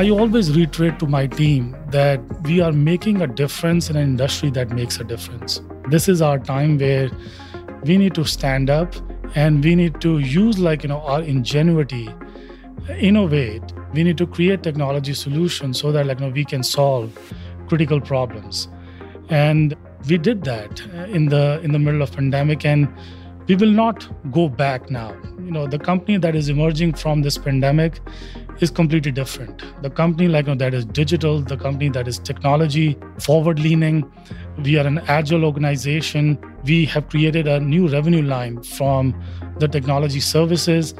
I always reiterate to my team that we are making a difference in an industry that makes a difference. This is our time where we need to stand up and we need to use like you know our ingenuity innovate. We need to create technology solutions so that like you know, we can solve critical problems. And we did that uh, in the in the middle of pandemic and we will not go back now. You know the company that is emerging from this pandemic is completely different. The company like you know, that is digital the company that is technology forward leaning we are an agile organization. We have created a new revenue line from the technology services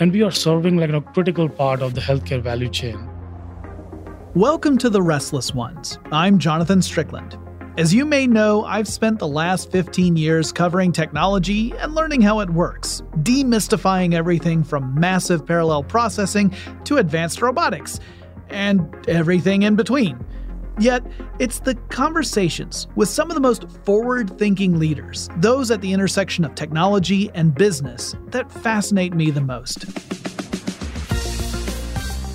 and we are serving like a critical part of the healthcare value chain. Welcome to the restless ones. I'm jonathan strickland as you may know, I've spent the last 15 years covering technology and learning how it works, demystifying everything from massive parallel processing to advanced robotics, and everything in between. Yet, it's the conversations with some of the most forward thinking leaders, those at the intersection of technology and business, that fascinate me the most.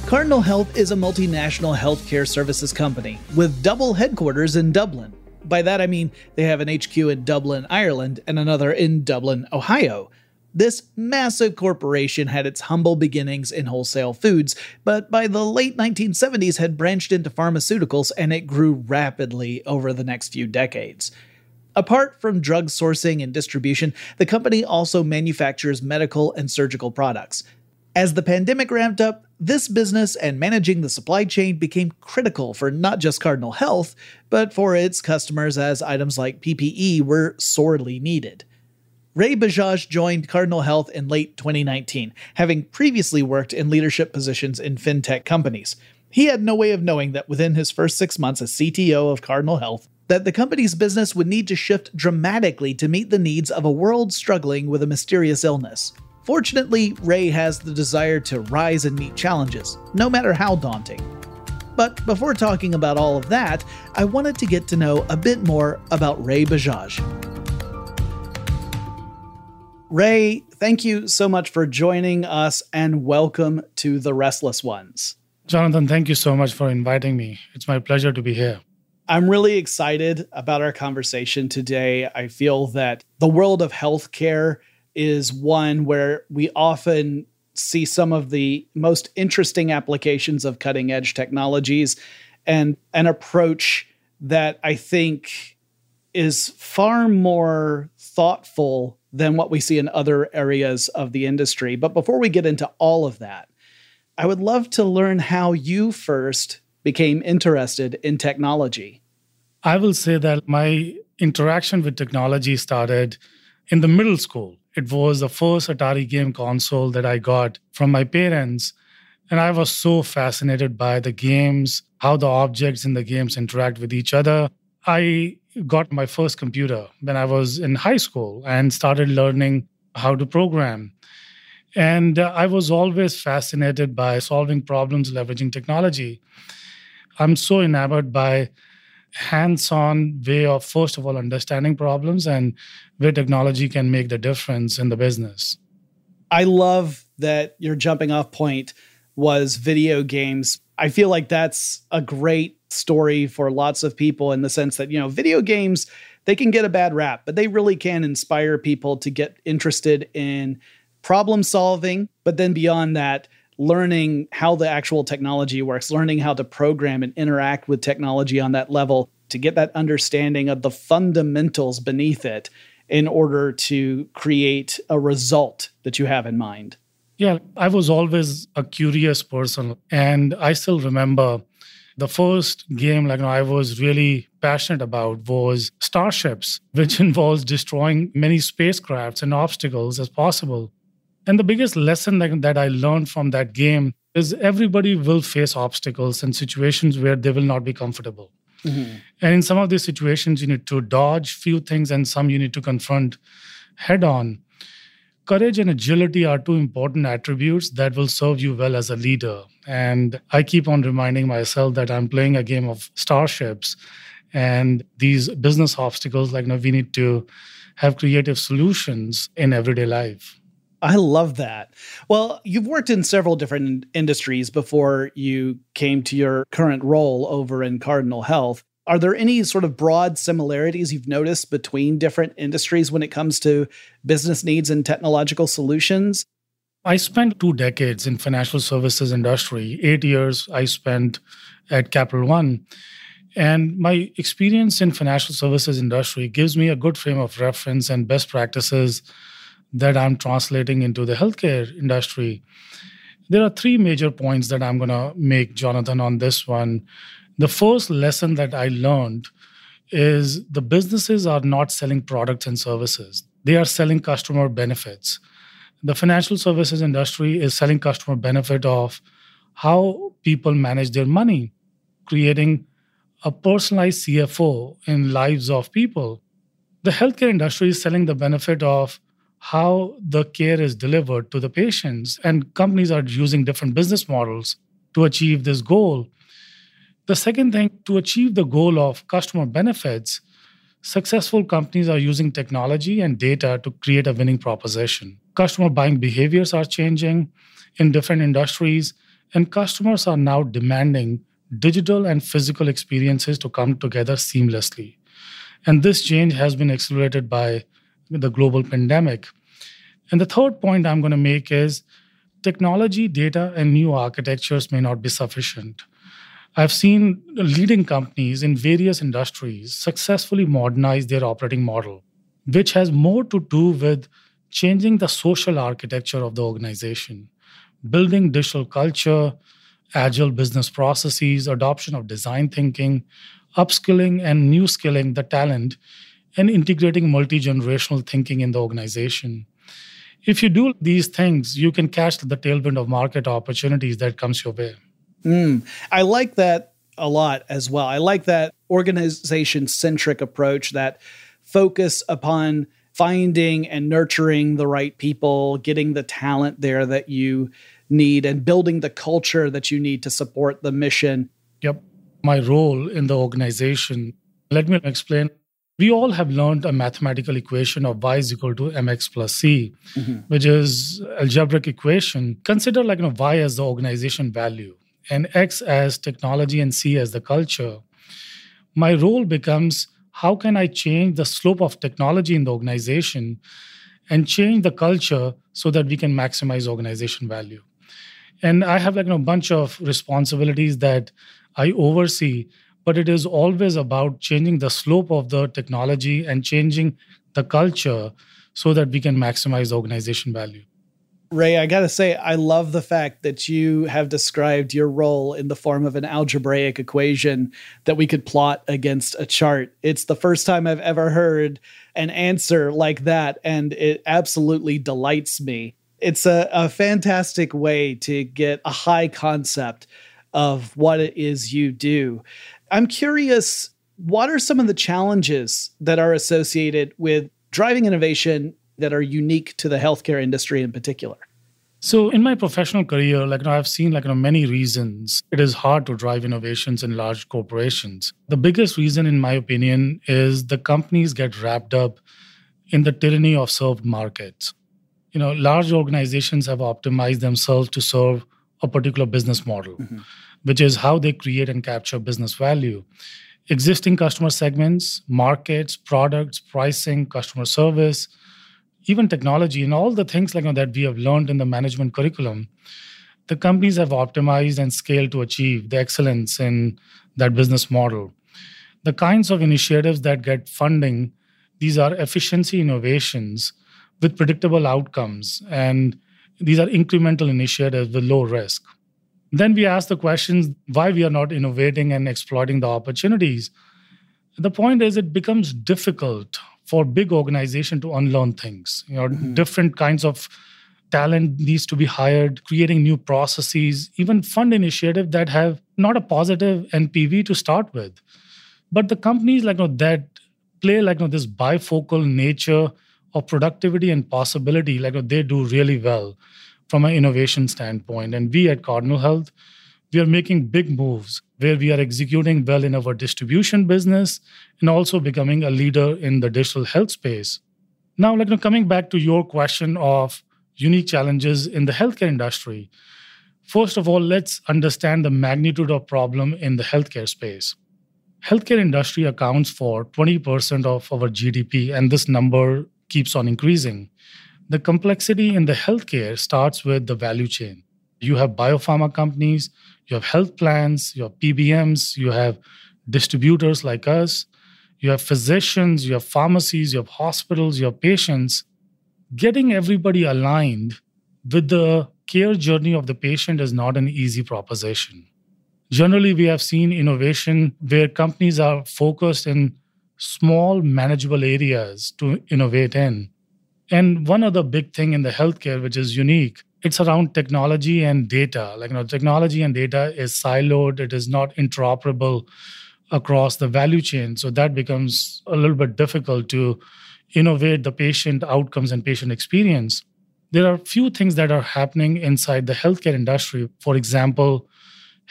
Cardinal Health is a multinational healthcare services company with double headquarters in Dublin by that I mean they have an HQ in Dublin, Ireland, and another in Dublin, Ohio. This massive corporation had its humble beginnings in wholesale foods, but by the late 1970s had branched into pharmaceuticals and it grew rapidly over the next few decades. Apart from drug sourcing and distribution, the company also manufactures medical and surgical products. As the pandemic ramped up, this business and managing the supply chain became critical for not just Cardinal Health, but for its customers as items like PPE were sorely needed. Ray Bajaj joined Cardinal Health in late 2019, having previously worked in leadership positions in fintech companies. He had no way of knowing that within his first six months as CTO of Cardinal Health, that the company's business would need to shift dramatically to meet the needs of a world struggling with a mysterious illness. Fortunately, Ray has the desire to rise and meet challenges, no matter how daunting. But before talking about all of that, I wanted to get to know a bit more about Ray Bajaj. Ray, thank you so much for joining us and welcome to the Restless Ones. Jonathan, thank you so much for inviting me. It's my pleasure to be here. I'm really excited about our conversation today. I feel that the world of healthcare is one where we often see some of the most interesting applications of cutting edge technologies and an approach that I think is far more thoughtful than what we see in other areas of the industry. But before we get into all of that, I would love to learn how you first became interested in technology. I will say that my interaction with technology started in the middle school. It was the first Atari game console that I got from my parents. And I was so fascinated by the games, how the objects in the games interact with each other. I got my first computer when I was in high school and started learning how to program. And I was always fascinated by solving problems leveraging technology. I'm so enamored by hands-on way of first of all understanding problems and where technology can make the difference in the business. I love that your jumping off point was video games. I feel like that's a great story for lots of people in the sense that, you know, video games, they can get a bad rap, but they really can inspire people to get interested in problem solving. But then beyond that, learning how the actual technology works, learning how to program and interact with technology on that level to get that understanding of the fundamentals beneath it in order to create a result that you have in mind. Yeah, I was always a curious person. And I still remember the first game like I was really passionate about was Starships, which involves destroying many spacecrafts and obstacles as possible. And the biggest lesson that I learned from that game is everybody will face obstacles and situations where they will not be comfortable. Mm-hmm. And in some of these situations, you need to dodge few things, and some you need to confront head on. Courage and agility are two important attributes that will serve you well as a leader. And I keep on reminding myself that I'm playing a game of starships, and these business obstacles, like you we need to have creative solutions in everyday life. I love that. Well, you've worked in several different industries before you came to your current role over in Cardinal Health. Are there any sort of broad similarities you've noticed between different industries when it comes to business needs and technological solutions? I spent two decades in financial services industry. 8 years I spent at Capital One. And my experience in financial services industry gives me a good frame of reference and best practices that I'm translating into the healthcare industry. There are three major points that I'm going to make, Jonathan, on this one. The first lesson that I learned is the businesses are not selling products and services, they are selling customer benefits. The financial services industry is selling customer benefit of how people manage their money, creating a personalized CFO in lives of people. The healthcare industry is selling the benefit of how the care is delivered to the patients, and companies are using different business models to achieve this goal. The second thing, to achieve the goal of customer benefits, successful companies are using technology and data to create a winning proposition. Customer buying behaviors are changing in different industries, and customers are now demanding digital and physical experiences to come together seamlessly. And this change has been accelerated by the global pandemic. And the third point I'm going to make is technology, data, and new architectures may not be sufficient. I've seen leading companies in various industries successfully modernize their operating model, which has more to do with changing the social architecture of the organization, building digital culture, agile business processes, adoption of design thinking, upskilling and new skilling the talent, and integrating multi generational thinking in the organization. If you do these things, you can catch the tailwind of market opportunities that comes your way. Mm, I like that a lot as well. I like that organization centric approach, that focus upon finding and nurturing the right people, getting the talent there that you need, and building the culture that you need to support the mission. Yep. My role in the organization, let me explain. We all have learned a mathematical equation of y is equal to mx plus c, mm-hmm. which is algebraic equation. Consider like you know, y as the organization value and x as technology and c as the culture. My role becomes how can I change the slope of technology in the organization and change the culture so that we can maximize organization value? And I have like you know, a bunch of responsibilities that I oversee, but it is always about changing the slope of the technology and changing the culture so that we can maximize organization value. Ray, I got to say, I love the fact that you have described your role in the form of an algebraic equation that we could plot against a chart. It's the first time I've ever heard an answer like that, and it absolutely delights me. It's a, a fantastic way to get a high concept of what it is you do. I'm curious, what are some of the challenges that are associated with driving innovation that are unique to the healthcare industry in particular? So in my professional career, like you know, I've seen like you know, many reasons it is hard to drive innovations in large corporations. The biggest reason, in my opinion, is the companies get wrapped up in the tyranny of served markets. You know, large organizations have optimized themselves to serve a particular business model, mm-hmm. Which is how they create and capture business value. Existing customer segments, markets, products, pricing, customer service, even technology and all the things like that we have learned in the management curriculum the companies have optimized and scaled to achieve the excellence in that business model the kinds of initiatives that get funding these are efficiency innovations with predictable outcomes and these are incremental initiatives with low risk then we ask the questions why we are not innovating and exploiting the opportunities. The point is it becomes difficult for big organization to unlearn things. You know mm-hmm. different kinds of talent needs to be hired creating new processes even fund initiatives that have not a positive npv to start with. But the companies like you know, that play like you know, this bifocal nature of productivity and possibility like you know, they do really well from an innovation standpoint and we at cardinal health we are making big moves where we are executing well in our distribution business and also becoming a leader in the digital health space. Now, like you know, coming back to your question of unique challenges in the healthcare industry. First of all, let's understand the magnitude of problem in the healthcare space. Healthcare industry accounts for 20% of our GDP and this number keeps on increasing. The complexity in the healthcare starts with the value chain. You have biopharma companies, you have health plans, you have PBMs, you have distributors like us, you have physicians, you have pharmacies, you have hospitals, you have patients. Getting everybody aligned with the care journey of the patient is not an easy proposition. Generally, we have seen innovation where companies are focused in small, manageable areas to innovate in. And one other big thing in the healthcare, which is unique, it's around technology and data. Like, you know, technology and data is siloed, it is not interoperable across the value chain. So that becomes a little bit difficult to innovate the patient outcomes and patient experience. There are few things that are happening inside the healthcare industry. For example,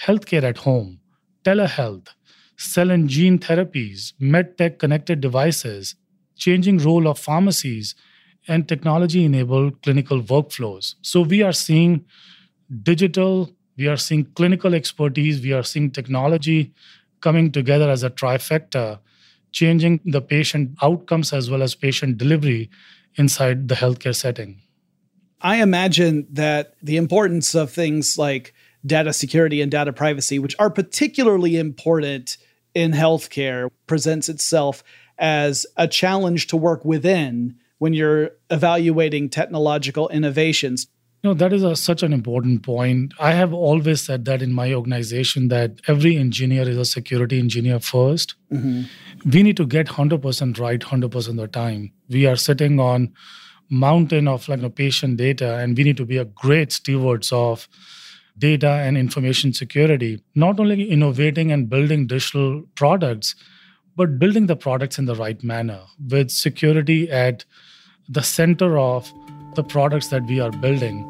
healthcare at home, telehealth, cell and gene therapies, medtech connected devices, changing role of pharmacies, and technology enabled clinical workflows. So we are seeing digital, we are seeing clinical expertise, we are seeing technology coming together as a trifecta, changing the patient outcomes as well as patient delivery inside the healthcare setting. I imagine that the importance of things like data security and data privacy, which are particularly important in healthcare, presents itself as a challenge to work within when you're evaluating technological innovations. You know, that is a, such an important point. I have always said that in my organization that every engineer is a security engineer 1st mm-hmm. We need to get 100% right 100% of the time. We are sitting on mountain of like you know, patient data and we need to be a great stewards of data and information security. Not only innovating and building digital products, but building the products in the right manner with security at the center of the products that we are building.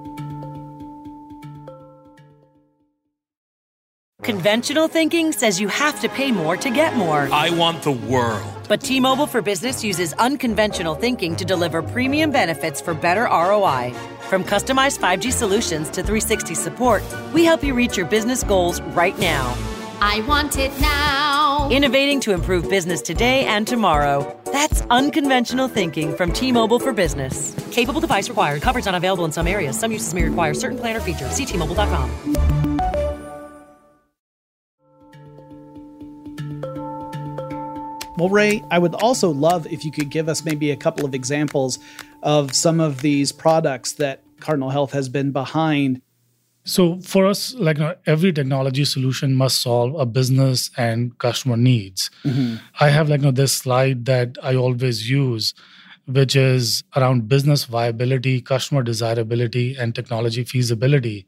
Conventional thinking says you have to pay more to get more. I want the world. But T Mobile for Business uses unconventional thinking to deliver premium benefits for better ROI. From customized 5G solutions to 360 support, we help you reach your business goals right now. I want it now. Innovating to improve business today and tomorrow. That's unconventional thinking from T Mobile for Business. Capable device required. Coverage not available in some areas. Some uses may require certain plan or features. See T-Mobile.com. Well, Ray, I would also love if you could give us maybe a couple of examples of some of these products that Cardinal Health has been behind so for us, like every technology solution must solve a business and customer needs. Mm-hmm. I have like you know, this slide that I always use, which is around business viability, customer desirability, and technology feasibility.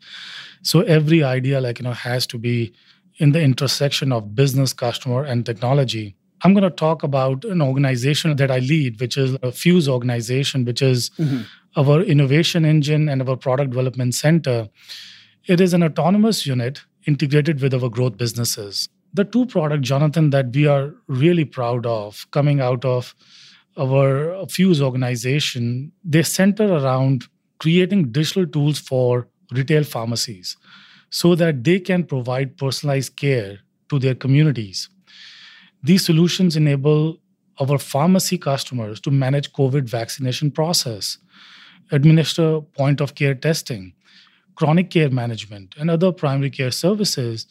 So every idea like you know has to be in the intersection of business, customer, and technology. I'm going to talk about an organization that I lead, which is a Fuse organization, which is mm-hmm. our innovation engine and our product development center it is an autonomous unit integrated with our growth businesses. The two product, Jonathan, that we are really proud of coming out of our uh, Fuse organization, they center around creating digital tools for retail pharmacies so that they can provide personalized care to their communities. These solutions enable our pharmacy customers to manage COVID vaccination process, administer point of care testing, chronic care management, and other primary care services.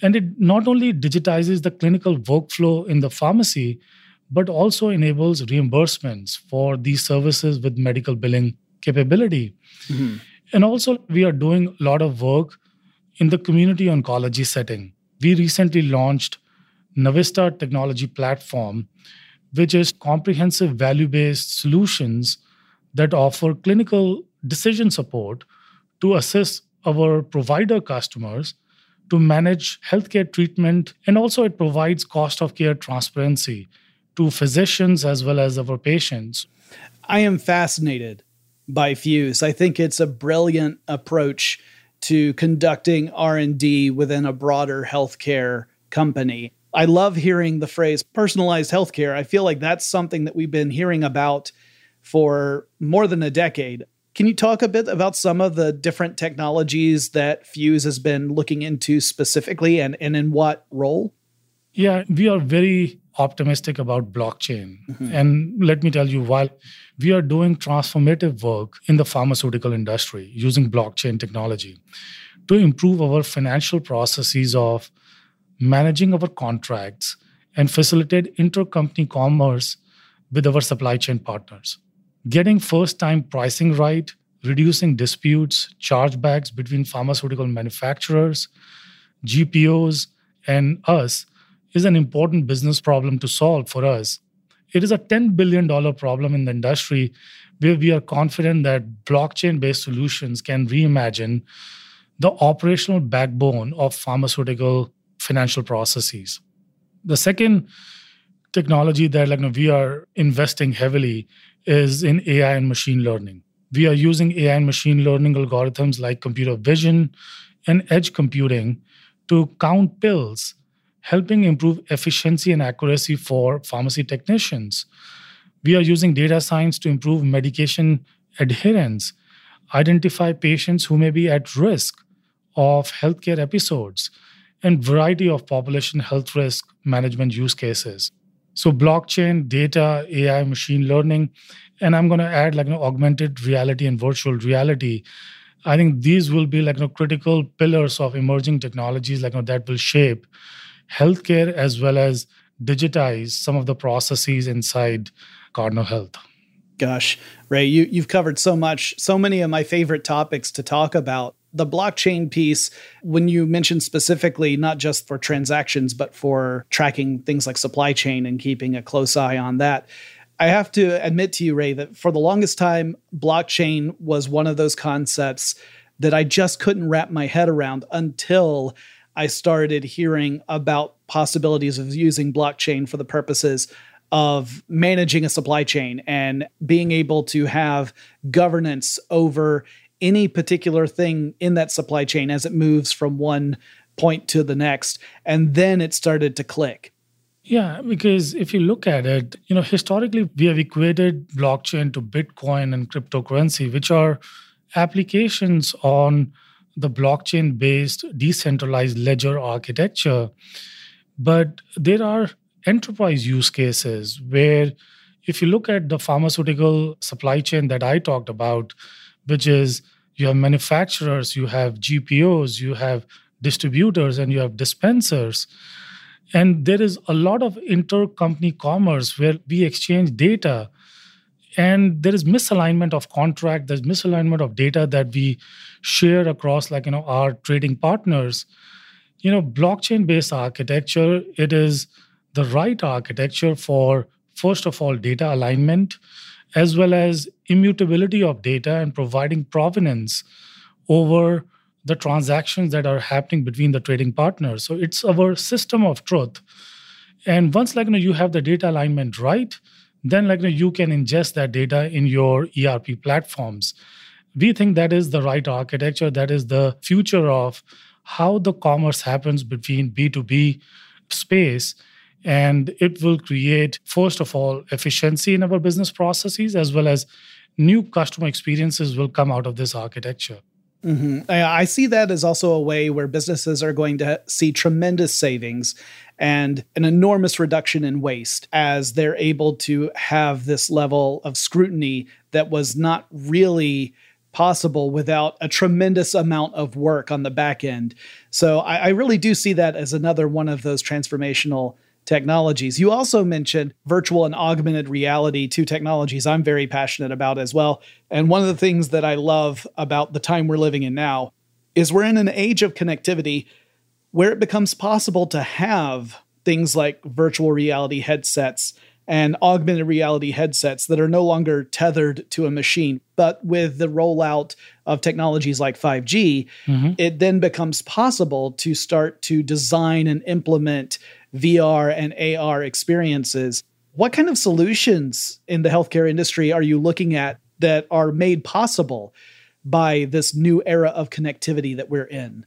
And it not only digitizes the clinical workflow in the pharmacy, but also enables reimbursements for these services with medical billing capability. Mm-hmm. And also, we are doing a lot of work in the community oncology setting. We recently launched Navista technology platform, which is comprehensive value-based solutions that offer clinical decision support to assist our provider customers to manage healthcare treatment. And also, it provides cost of care transparency to physicians as well as our patients. I am fascinated by Fuse. I think it's a brilliant approach to conducting R&D within a broader healthcare company. I love hearing the phrase personalized healthcare. I feel like that's something that we've been hearing about for more than a decade. Can you talk a bit about some of the different technologies that Fuse has been looking into specifically and, and in what role? Yeah, we are very optimistic about blockchain. Mm-hmm. And let me tell you, while we are doing transformative work in the pharmaceutical industry using blockchain technology to improve our financial processes of managing our contracts and facilitate intercompany commerce with our supply chain partners. Getting first time pricing right, reducing disputes, chargebacks between pharmaceutical manufacturers, GPOs, and us is an important business problem to solve for us. It is a $10 billion problem in the industry where we are confident that blockchain based solutions can reimagine the operational backbone of pharmaceutical financial processes. The second technology that like, we are investing heavily is in AI and machine learning. We are using AI and machine learning algorithms like computer vision and edge computing to count pills helping improve efficiency and accuracy for pharmacy technicians. We are using data science to improve medication adherence, identify patients who may be at risk of healthcare episodes, and variety of population health risk management use cases. So blockchain, data, AI, machine learning, and I'm going to add like you know, augmented reality and virtual reality. I think these will be like you know, critical pillars of emerging technologies like you know, that will shape healthcare as well as digitize some of the processes inside Cardinal Health. Gosh, Ray, you, you've covered so much, so many of my favorite topics to talk about. The blockchain piece, when you mentioned specifically, not just for transactions, but for tracking things like supply chain and keeping a close eye on that. I have to admit to you, Ray, that for the longest time, blockchain was one of those concepts that I just couldn't wrap my head around until I started hearing about possibilities of using blockchain for the purposes of managing a supply chain and being able to have governance over any particular thing in that supply chain as it moves from one point to the next. And then it started to click. Yeah, because if you look at it, you know, historically we have equated blockchain to Bitcoin and cryptocurrency, which are applications on the blockchain based decentralized ledger architecture. But there are enterprise use cases where, if you look at the pharmaceutical supply chain that I talked about, which is you have manufacturers, you have GPOs, you have distributors, and you have dispensers. And there is a lot of intercompany commerce where we exchange data and there is misalignment of contract there's misalignment of data that we share across like you know our trading partners you know blockchain based architecture it is the right architecture for first of all data alignment as well as immutability of data and providing provenance over the transactions that are happening between the trading partners so it's our system of truth and once like you know you have the data alignment right then like you, know, you can ingest that data in your ERP platforms. We think that is the right architecture. That is the future of how the commerce happens between B2B space. And it will create, first of all, efficiency in our business processes, as well as new customer experiences will come out of this architecture. Mm-hmm. I see that as also a way where businesses are going to see tremendous savings and an enormous reduction in waste as they're able to have this level of scrutiny that was not really possible without a tremendous amount of work on the back end. So I, I really do see that as another one of those transformational technologies. You also mentioned virtual and augmented reality, two technologies I'm very passionate about as well. And one of the things that I love about the time we're living in now is we're in an age of connectivity where it becomes possible to have things like virtual reality headsets and augmented reality headsets that are no longer tethered to a machine. But with the rollout of technologies like 5G, mm-hmm. it then becomes possible to start to design and implement VR and AR experiences. What kind of solutions in the healthcare industry are you looking at that are made possible by this new era of connectivity that we're in?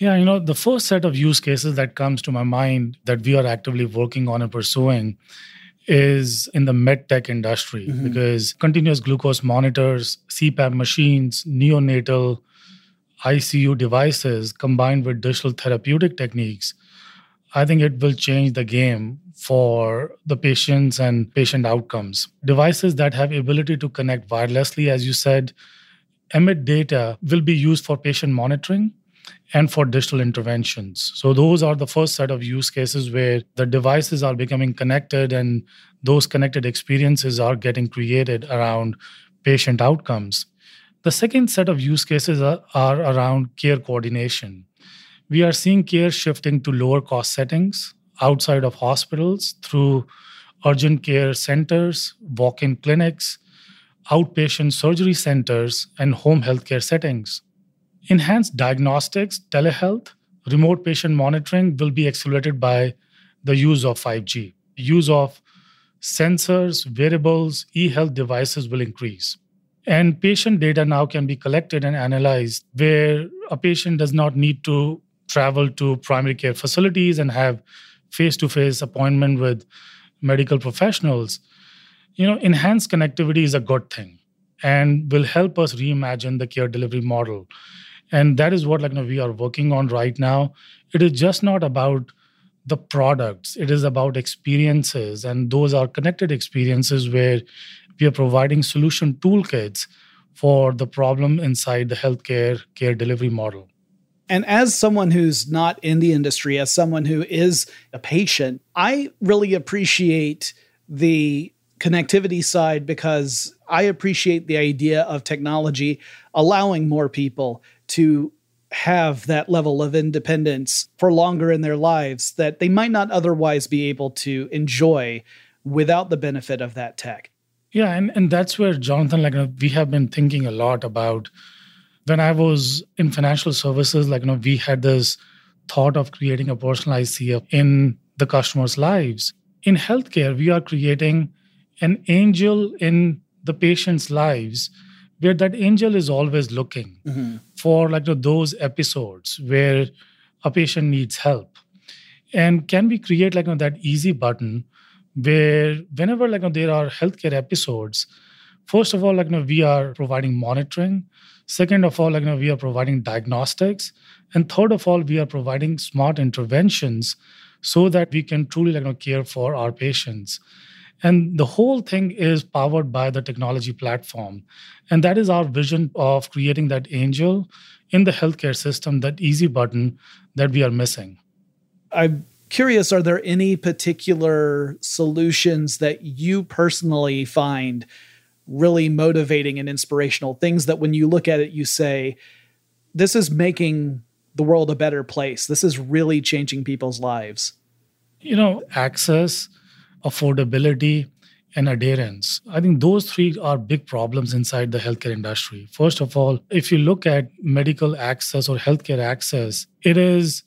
Yeah, you know, the first set of use cases that comes to my mind that we are actively working on and pursuing is in the medtech industry mm-hmm. because continuous glucose monitors, CPAP machines, neonatal ICU devices combined with digital therapeutic techniques, I think it will change the game for the patients and patient outcomes. Devices that have ability to connect wirelessly, as you said, emit data will be used for patient monitoring and for digital interventions. So those are the first set of use cases where the devices are becoming connected and those connected experiences are getting created around patient outcomes. The second set of use cases are, are around care coordination. We are seeing care shifting to lower cost settings outside of hospitals through urgent care centers, walk in clinics, outpatient surgery centers, and home healthcare settings. Enhanced diagnostics, telehealth, remote patient monitoring will be accelerated by the use of 5G. Use of sensors, wearables, e health devices will increase. And patient data now can be collected and analyzed where a patient does not need to travel to primary care facilities and have face to face appointment with medical professionals. You know, enhanced connectivity is a good thing and will help us reimagine the care delivery model. And that is what like you know, we are working on right now. It is just not about the products, it is about experiences. And those are connected experiences where we are providing solution toolkits for the problem inside the healthcare care delivery model. And as someone who's not in the industry, as someone who is a patient, I really appreciate the connectivity side because I appreciate the idea of technology allowing more people to have that level of independence for longer in their lives that they might not otherwise be able to enjoy without the benefit of that tech. Yeah, and, and that's where Jonathan, like we have been thinking a lot about. When I was in financial services, like you know, we had this thought of creating a personalized CF in the customers' lives. In healthcare, we are creating an angel in the patient's lives where that angel is always looking mm-hmm. for like those episodes where a patient needs help and can we create like you know, that easy button where whenever like you know, there are healthcare episodes first of all like you know, we are providing monitoring second of all like you know, we are providing diagnostics. And third of all we are providing smart interventions so that we can truly like you know, care for our patients. And the whole thing is powered by the technology platform. And that is our vision of creating that angel in the healthcare system that easy button that we are missing. I'm curious are there any particular solutions that you personally find really motivating and inspirational things that when you look at it you say this is making the world a better place this is really changing people's lives you know access affordability and adherence. I think those three are big problems inside the healthcare industry. First of all, if you look at medical access or healthcare access, it is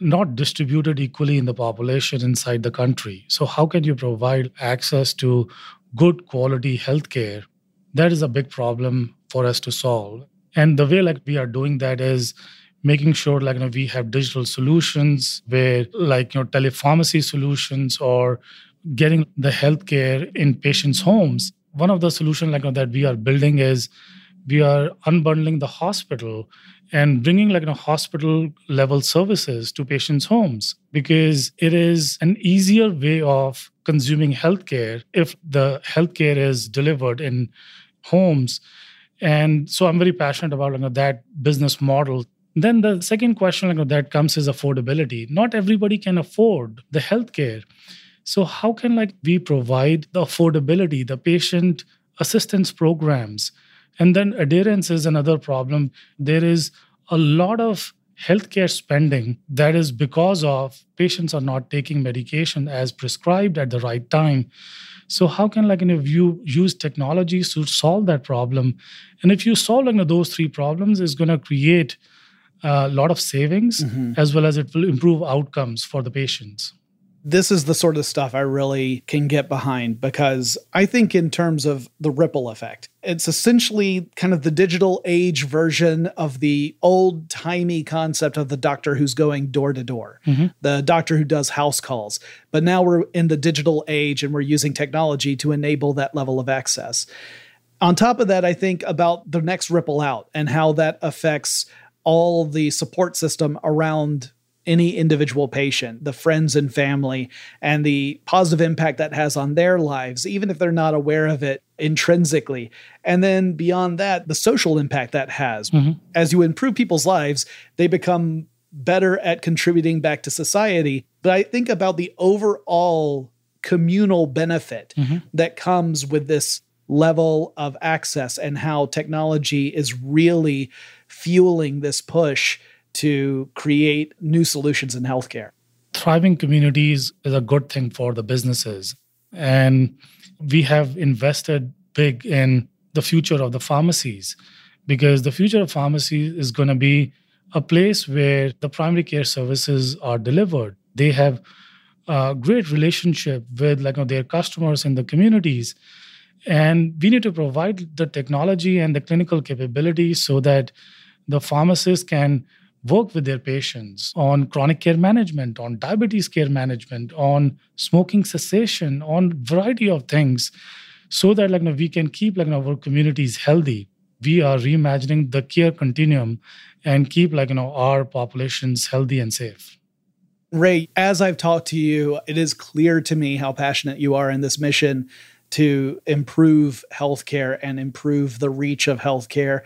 not distributed equally in the population inside the country. So, how can you provide access to good quality healthcare? That is a big problem for us to solve. And the way like we are doing that is making sure like you know, we have digital solutions where like you know telepharmacy solutions or getting the healthcare in patients' homes. One of the solutions like you know, that we are building is we are unbundling the hospital and bringing like you know, hospital level services to patients' homes because it is an easier way of consuming healthcare if the healthcare is delivered in homes. And so I'm very passionate about you know, that business model. Then the second question like, that comes is affordability. Not everybody can afford the healthcare. So how can like we provide the affordability, the patient assistance programs? And then adherence is another problem. There is a lot of healthcare spending that is because of patients are not taking medication as prescribed at the right time. So how can like you, know, you use technologies to solve that problem? And if you solve you know, those three problems, it's going to create a lot of savings mm-hmm. as well as it will improve outcomes for the patients. This is the sort of stuff I really can get behind because I think, in terms of the ripple effect, it's essentially kind of the digital age version of the old timey concept of the doctor who's going door to door, mm-hmm. the doctor who does house calls. But now we're in the digital age and we're using technology to enable that level of access. On top of that, I think about the next ripple out and how that affects all the support system around any individual patient, the friends and family, and the positive impact that has on their lives, even if they're not aware of it intrinsically. And then beyond that, the social impact that has. Mm-hmm. As you improve people's lives, they become better at contributing back to society. But I think about the overall communal benefit mm-hmm. that comes with this level of access and how technology is really fueling this push to create new solutions in healthcare. thriving communities is a good thing for the businesses. And we have invested big in the future of the pharmacies because the future of pharmacy is going to be a place where the primary care services are delivered. They have a great relationship with like you know, their customers in the communities. And we need to provide the technology and the clinical capabilities so that the pharmacists can work with their patients on chronic care management, on diabetes care management, on smoking cessation, on variety of things, so that like you know, we can keep like you know, our communities healthy. We are reimagining the care continuum and keep like you know our populations healthy and safe. Ray, as I've talked to you, it is clear to me how passionate you are in this mission to improve healthcare and improve the reach of healthcare.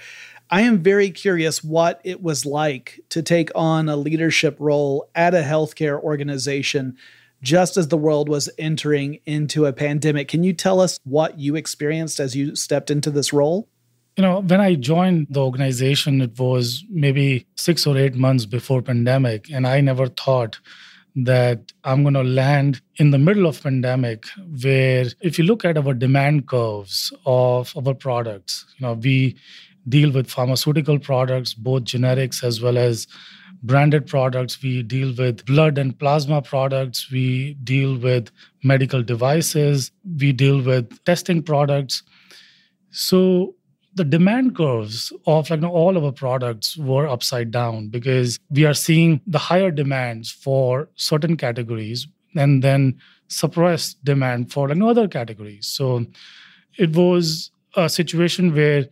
I am very curious what it was like to take on a leadership role at a healthcare organization just as the world was entering into a pandemic. Can you tell us what you experienced as you stepped into this role? You know, when I joined the organization, it was maybe six or eight months before pandemic, and I never thought that I'm going to land in the middle of pandemic where if you look at our demand curves of our products, you know, we deal with pharmaceutical products, both generics as well as branded products. We deal with blood and plasma products. We deal with medical devices. We deal with testing products. So the demand curves of like you know, all of our products were upside down because we are seeing the higher demands for certain categories and then suppressed demand for like, other categories. So it was a situation where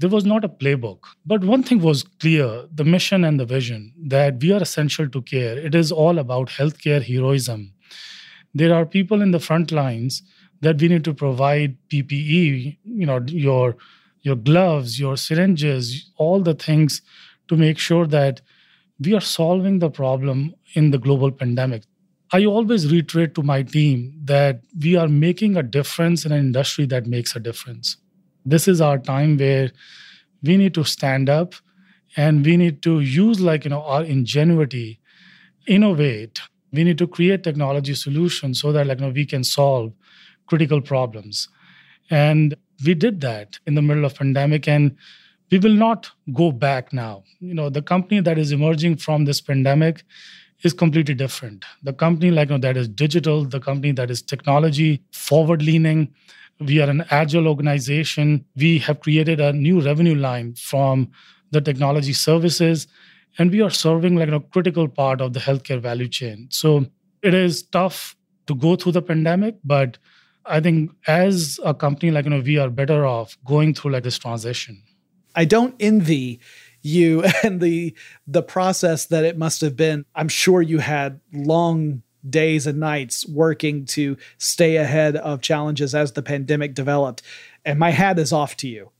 there was not a playbook. But one thing was clear the mission and the vision that we are essential to care. It is all about healthcare heroism. There are people in the front lines that we need to provide PPE, you know, your your gloves, your syringes, all the things to make sure that we are solving the problem in the global pandemic. I always reiterate to my team that we are making a difference in an industry that makes a difference. This is our time where we need to stand up and we need to use like you know our ingenuity, innovate. We need to create technology solutions so that like you know, we can solve critical problems. And we did that in the middle of pandemic and we will not go back now you know the company that is emerging from this pandemic is completely different the company like you know, that is digital the company that is technology forward leaning we are an agile organization we have created a new revenue line from the technology services and we are serving like a critical part of the healthcare value chain so it is tough to go through the pandemic but I think as a company like you know we are better off going through like this transition. I don't envy you and the the process that it must have been. I'm sure you had long days and nights working to stay ahead of challenges as the pandemic developed. And my hat is off to you.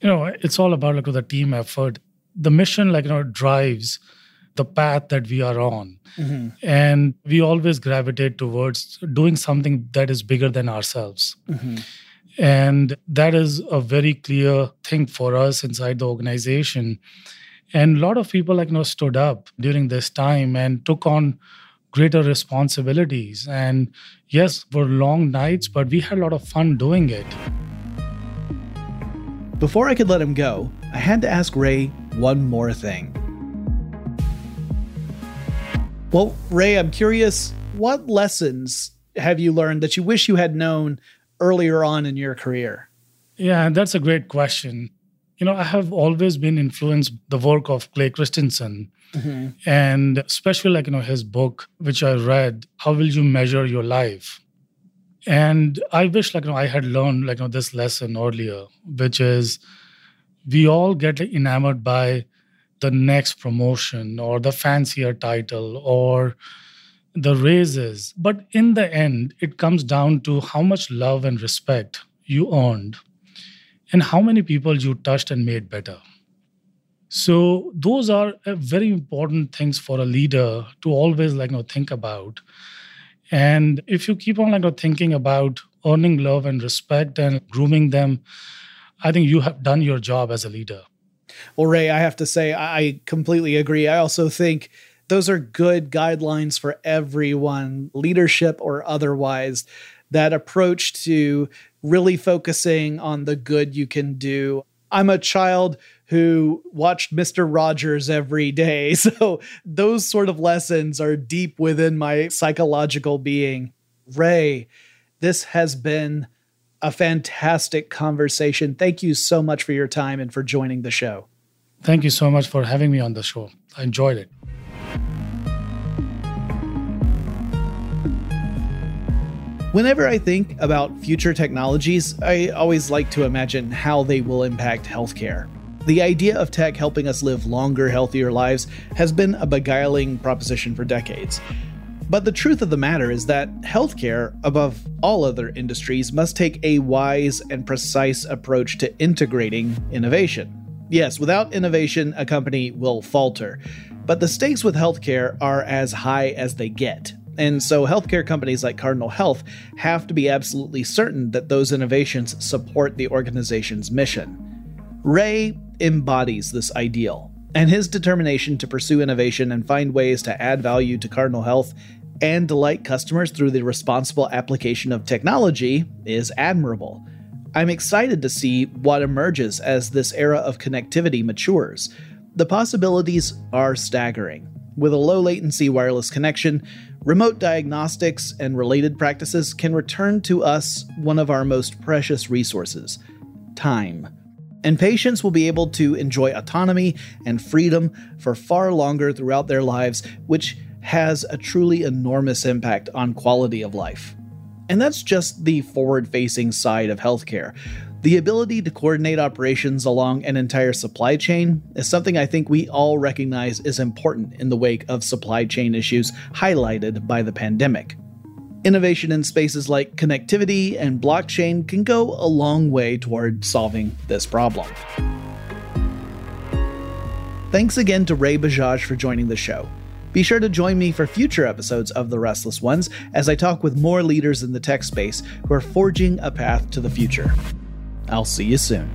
You know, it's all about like the team effort. The mission like you know drives the path that we are on. Mm-hmm. And we always gravitate towards doing something that is bigger than ourselves. Mm-hmm. And that is a very clear thing for us inside the organization. And a lot of people like you know stood up during this time and took on greater responsibilities. And yes, were long nights, but we had a lot of fun doing it. Before I could let him go, I had to ask Ray one more thing. Well, Ray, I'm curious What lessons have you learned that you wish you had known earlier on in your career? Yeah, that's a great question. You know, I have always been influenced the work of Clay Christensen, mm-hmm. and especially like you know his book, which I read, "How Will You Measure Your Life." And I wish like you know I had learned like you know this lesson earlier, which is we all get enamored by the next promotion or the fancier title or the raises. But in the end, it comes down to how much love and respect you earned and how many people you touched and made better. So those are uh, very important things for a leader to always like you know, think about. And if you keep on like you know, thinking about earning love and respect and grooming them, I think you have done your job as a leader. Well, Ray, I have to say I completely agree. I also think those are good guidelines for everyone, leadership or otherwise. That approach to really focusing on the good you can do. I'm a child who watched Mr. Rogers every day. So those sort of lessons are deep within my psychological being. Ray, this has been a fantastic conversation. Thank you so much for your time and for joining the show. Thank you so much for having me on the show. I enjoyed it. Whenever I think about future technologies, I always like to imagine how they will impact healthcare. The idea of tech helping us live longer, healthier lives has been a beguiling proposition for decades. But the truth of the matter is that healthcare, above all other industries, must take a wise and precise approach to integrating innovation. Yes, without innovation, a company will falter. But the stakes with healthcare are as high as they get. And so, healthcare companies like Cardinal Health have to be absolutely certain that those innovations support the organization's mission. Ray embodies this ideal, and his determination to pursue innovation and find ways to add value to Cardinal Health and delight customers through the responsible application of technology is admirable. I'm excited to see what emerges as this era of connectivity matures. The possibilities are staggering. With a low latency wireless connection, remote diagnostics and related practices can return to us one of our most precious resources time. And patients will be able to enjoy autonomy and freedom for far longer throughout their lives, which has a truly enormous impact on quality of life. And that's just the forward facing side of healthcare. The ability to coordinate operations along an entire supply chain is something I think we all recognize is important in the wake of supply chain issues highlighted by the pandemic. Innovation in spaces like connectivity and blockchain can go a long way toward solving this problem. Thanks again to Ray Bajaj for joining the show. Be sure to join me for future episodes of The Restless Ones as I talk with more leaders in the tech space who are forging a path to the future. I'll see you soon.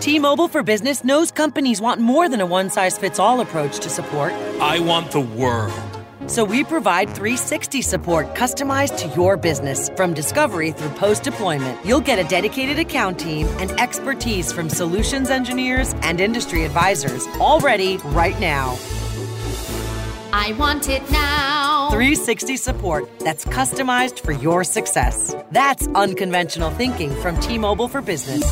T Mobile for Business knows companies want more than a one size fits all approach to support. I want the world. So we provide 360 support customized to your business. From discovery through post deployment, you'll get a dedicated account team and expertise from solutions engineers and industry advisors all ready right now. I want it now. 360 support that's customized for your success. That's unconventional thinking from T Mobile for Business.